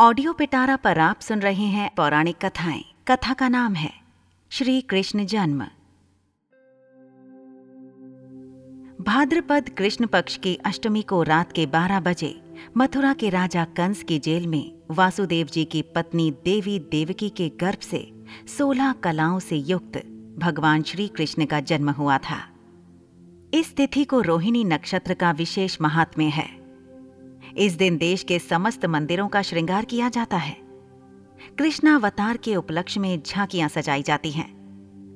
Audio पिटारा पर आप सुन रहे हैं पौराणिक कथाएँ। कथा का नाम है श्री कृष्ण जन्म। भाद्रपद कृष्ण पक्ष की अष्टमी को रात के 12 बजे मथुरा के राजा कंस की जेल में वासुदेव जी की पत्नी देवी देवकी के गर्भ से 16 कलाओं से युक्त भगवान श्री कृष्ण का जन्म हुआ था। इस तिथि को रोहिणी नक्षत्र का विशेष महात्म्य है। इस दिन देश के समस्त मंदिरों का श्रृंगार किया जाता है। कृष्णावतार के उपलक्ष्य में झांकियाँ सजाई जाती हैं।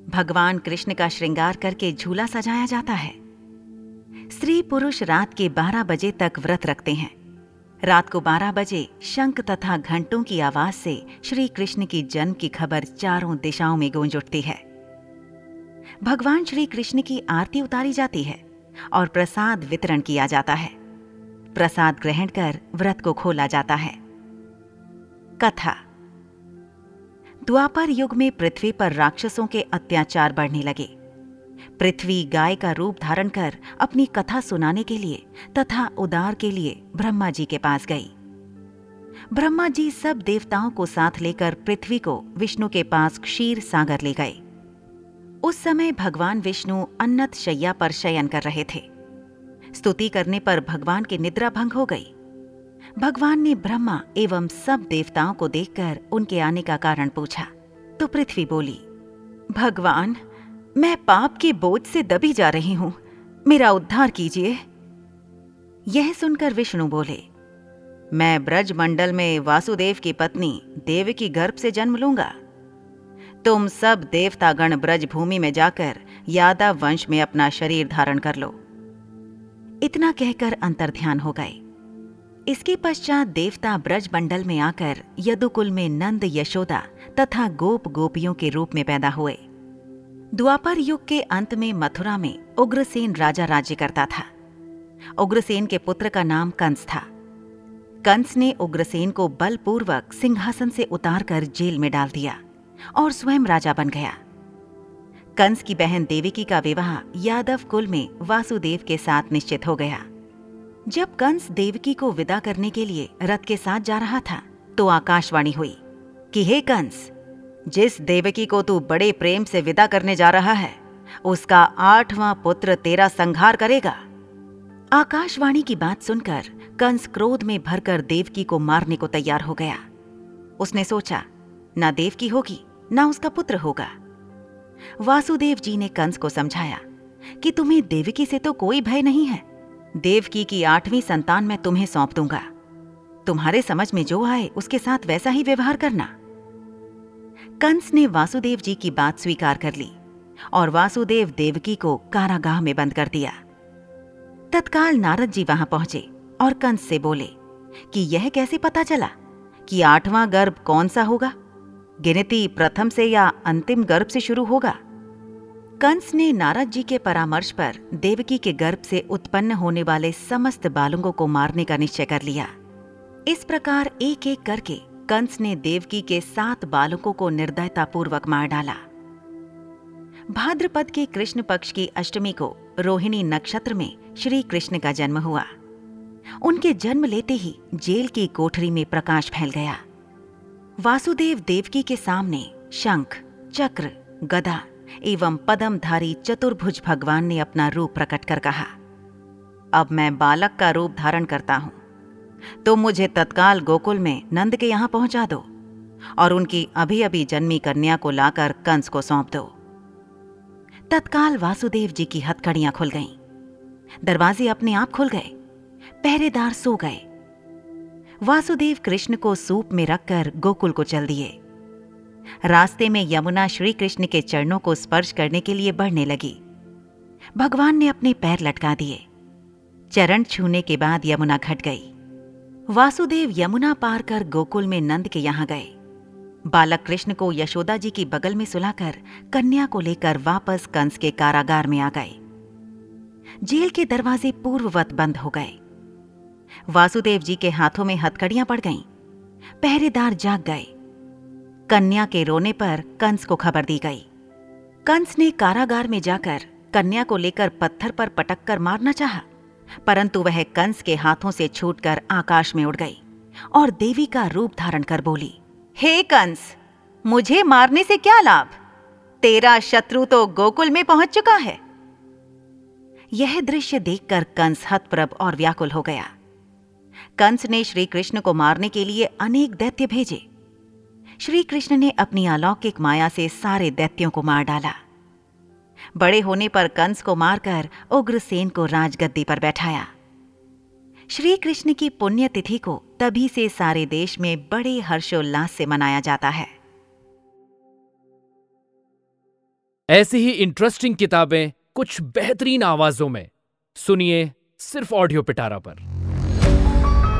भगवान कृष्ण का श्रृंगार करके झूला सजाया जाता है। स्त्री पुरुष रात के 12 बजे तक व्रत रखते हैं। रात को 12 बजे शंख तथा घंटों की आवाज़ से श्री कृष्ण की जन्म की खबर चारों दिशाओं में गूंज उठती है। भगवान श्री कृष्ण की आरती उतारी जाती है और प्रसाद वितरण किया जाता है। प्रसाद ग्रहण कर व्रत को खोला जाता है। कथा। द्वापर युग में पृथ्वी पर राक्षसों के अत्याचार बढ़ने लगे। पृथ्वी गाय का रूप धारण कर अपनी कथा सुनाने के लिए तथा उदार के लिए ब्रह्मा जी के पास गई। ब्रह्मा जी सब देवताओं को साथ लेकर पृथ्वी को विष्णु के पास क्षीर सागर ले गए। उस समय भगवान विष्णु अन्नत शैया पर शयन कर रहे थे। स्तुति करने पर भगवान की निद्रा भंग हो गई। भगवान ने ब्रह्मा एवं सब देवताओं को देखकर उनके आने का कारण पूछा। तो पृथ्वी बोली, भगवान, मैं पाप के बोझ से दबी जा रही हूँ। मेरा उद्धार कीजिए। यह सुनकर विष्णु बोले, मैं ब्रज मंडल में वासुदेव की पत्नी, देव की गर्भ से जन्म लूँगा। तुम सब देवतागण ब्रज भूमि में जाकर यादव वंश में अपना शरीर धारण कर लो। इतना कहकर अंतर्ध्यान हो गए। इसके पश्चात देवता ब्रज मंडल में आकर यदुकुल में नंद, यशोदा तथा गोप गोपियों के रूप में पैदा हुए। द्वापर युग के अंत में मथुरा में उग्रसेन राजा राज्य करता था। उग्रसेन के पुत्र का नाम कंस था। कंस ने उग्रसेन को बलपूर्वक सिंहासन से उतारकर जेल में डाल दिया और स्वयं राजा बन गया। कंस की बहन देविकी का विवाह यादव कुल में वासुदेव के साथ निश्चित हो गया। जब कंस देवकी को विदा करने के लिए रथ के साथ जा रहा था तो आकाशवाणी हुई कि, हे कंस, जिस देवकी को तू बड़े प्रेम से विदा करने जा रहा है, उसका आठवां पुत्र तेरा संहार करेगा। आकाशवाणी की बात सुनकर कंस क्रोध में भरकर देवकी को मारने को तैयार हो गया। उसने सोचा, ना देवकी होगी, ना उसका पुत्र होगा। वासुदेव जी ने कंस को समझाया कि तुम्हें देवकी से तो कोई भय नहीं है। देवकी की आठवीं संतान मैं तुम्हें सौंप दूँगा। तुम्हारे समझ में जो आए, उसके साथ वैसा ही व्यवहार करना। कंस ने वासुदेव जी की बात स्वीकार कर ली और वासुदेव देवकी को कारागाह में बंद कर दिया। तत्काल नारद जी वहाँ पहुँचे और कंस से बोले कि यह कैसे पता चला कि आठवां गर्भ कौन सा होगा? गिनती प्रथम से या अंतिम गर्भ से शुरू होगा। कंस ने नारद जी के परामर्श पर देवकी के गर्भ से उत्पन्न होने वाले समस्त बालकों को मारने का निश्चय कर लिया। इस प्रकार एक एक करके कंस ने देवकी के सात बालकों को निर्दयतापूर्वक मार डाला। भाद्रपद के कृष्ण पक्ष की अष्टमी को रोहिणी नक्षत्र में श्री कृष्ण का जन्म हुआ। उनके जन्म लेते ही जेल की कोठरी में प्रकाश फैल गया। वासुदेव देवकी के सामने शंख, चक्र, गदा एवं पदमधारी चतुर्भुज भगवान ने अपना रूप प्रकट कर कहा, अब मैं बालक का रूप धारण करता हूँ। तो मुझे तत्काल गोकुल में नंद के यहाँ पहुँचा दो और उनकी अभी अभी जन्मी कन्या को लाकर कंस को सौंप दो तत्काल वासुदेव जी की हथकड़ियाँ खुल गईं। दरवाजे अपने आप खुल गए। पहरेदार सो गए। वासुदेव कृष्ण को सूप में रखकर गोकुल को चल दिए। रास्ते में यमुना श्री कृष्ण के चरणों को स्पर्श करने के लिए बढ़ने लगी। भगवान ने अपने पैर लटका दिए। चरण छूने के बाद यमुना घट गई। वासुदेव यमुना पार कर गोकुल में नंद के यहाँ गए। बालक कृष्ण को यशोदा जी की बगल में सुलाकर कन्या को लेकर वापस कंस के कारागार में आ गए। जेल के दरवाजे पूर्ववत बंद हो गए। वासुदेव जी के हाथों में हथकड़ियाँ पड़ गईं। पहरेदार जाग गए। कन्या के रोने पर कंस को खबर दी गई। कंस ने कारागार में जाकर कन्या को लेकर पत्थर पर पटक कर मारना चाहा, परंतु वह कंस के हाथों से छूटकर आकाश में उड़ गई और देवी का रूप धारण कर बोली हे hey, कंस मुझे मारने से क्या लाभ? तेरा शत्रु तो गोकुल में पहुँच चुका है। यह दृश्य देखकर कंस हतप्रभ और व्याकुल हो गया। कंस ने श्री कृष्ण को मारने के लिए अनेक दैत्य भेजे। श्री कृष्ण ने अपनी अलौकिक माया से सारे दैत्यों को मार डाला। बड़े होने पर कंस को मारकर उग्रसेन को राजगद्दी पर बैठाया। श्री कृष्ण की पुण्यतिथि को तभी से सारे देश में बड़े हर्षोल्लास से मनाया जाता है। ऐसी ही इंटरेस्टिंग किताबें कुछ बेहतरीन आवाजों में। सुनिए सिर्फ़ ऑडियो पिटारा पर।